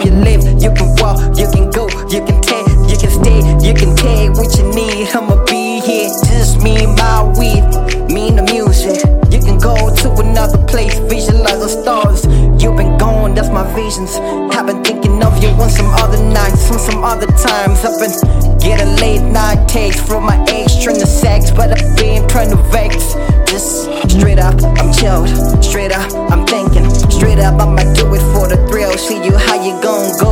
can live, you can walk, you can go, you can take, you can stay, you can take what you need. I'ma be here, just me my weed, me and the music. You can go to another place, visualize the stars. You've been gone, that's my visions. I've been thinking of you on some other nights, on some other times. I've been getting late night takes from my ex, trying to sex, but I've been trying to vex. Just straight up, I'm chilled. Straight up, See you how you gon' go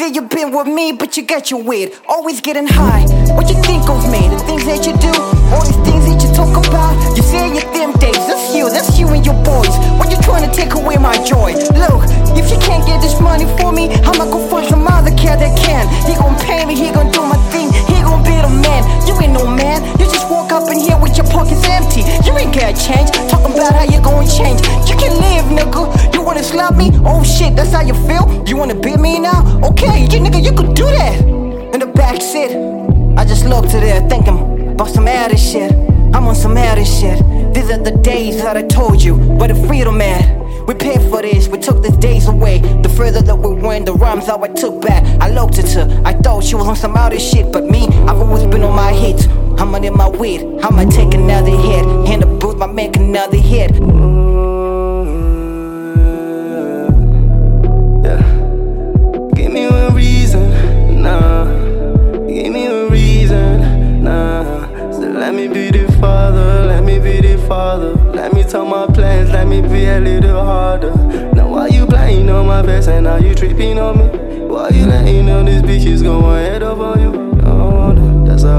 Say you been with me, but you got your weird. Always getting high. What you think of me? Pockets empty. You ain't got change, talking about how you gon' change. You can live, nigga. You wanna slap me? Oh shit, that's how you feel? You wanna beat me now? Okay, you nigga, you could do that. In the back seat, I just look to there thinking about some other shit. I'm on some other shit. These are the days that I told you, where the freedom at. We paid for this, we took these days away. The further that we went, the rhymes how I took back. I looked at her, I thought she was on some other shit, but me, I've always been on my hits. I'ma in my weed, I'ma take another hit. In the booth, I make another hit. Yeah. Give me a reason, nah. Give me a reason, nah. So let me be the father, let me be the father. Let me tell my plans, let me be a little harder. Now why you playing on my best and now you tripping on me? Why you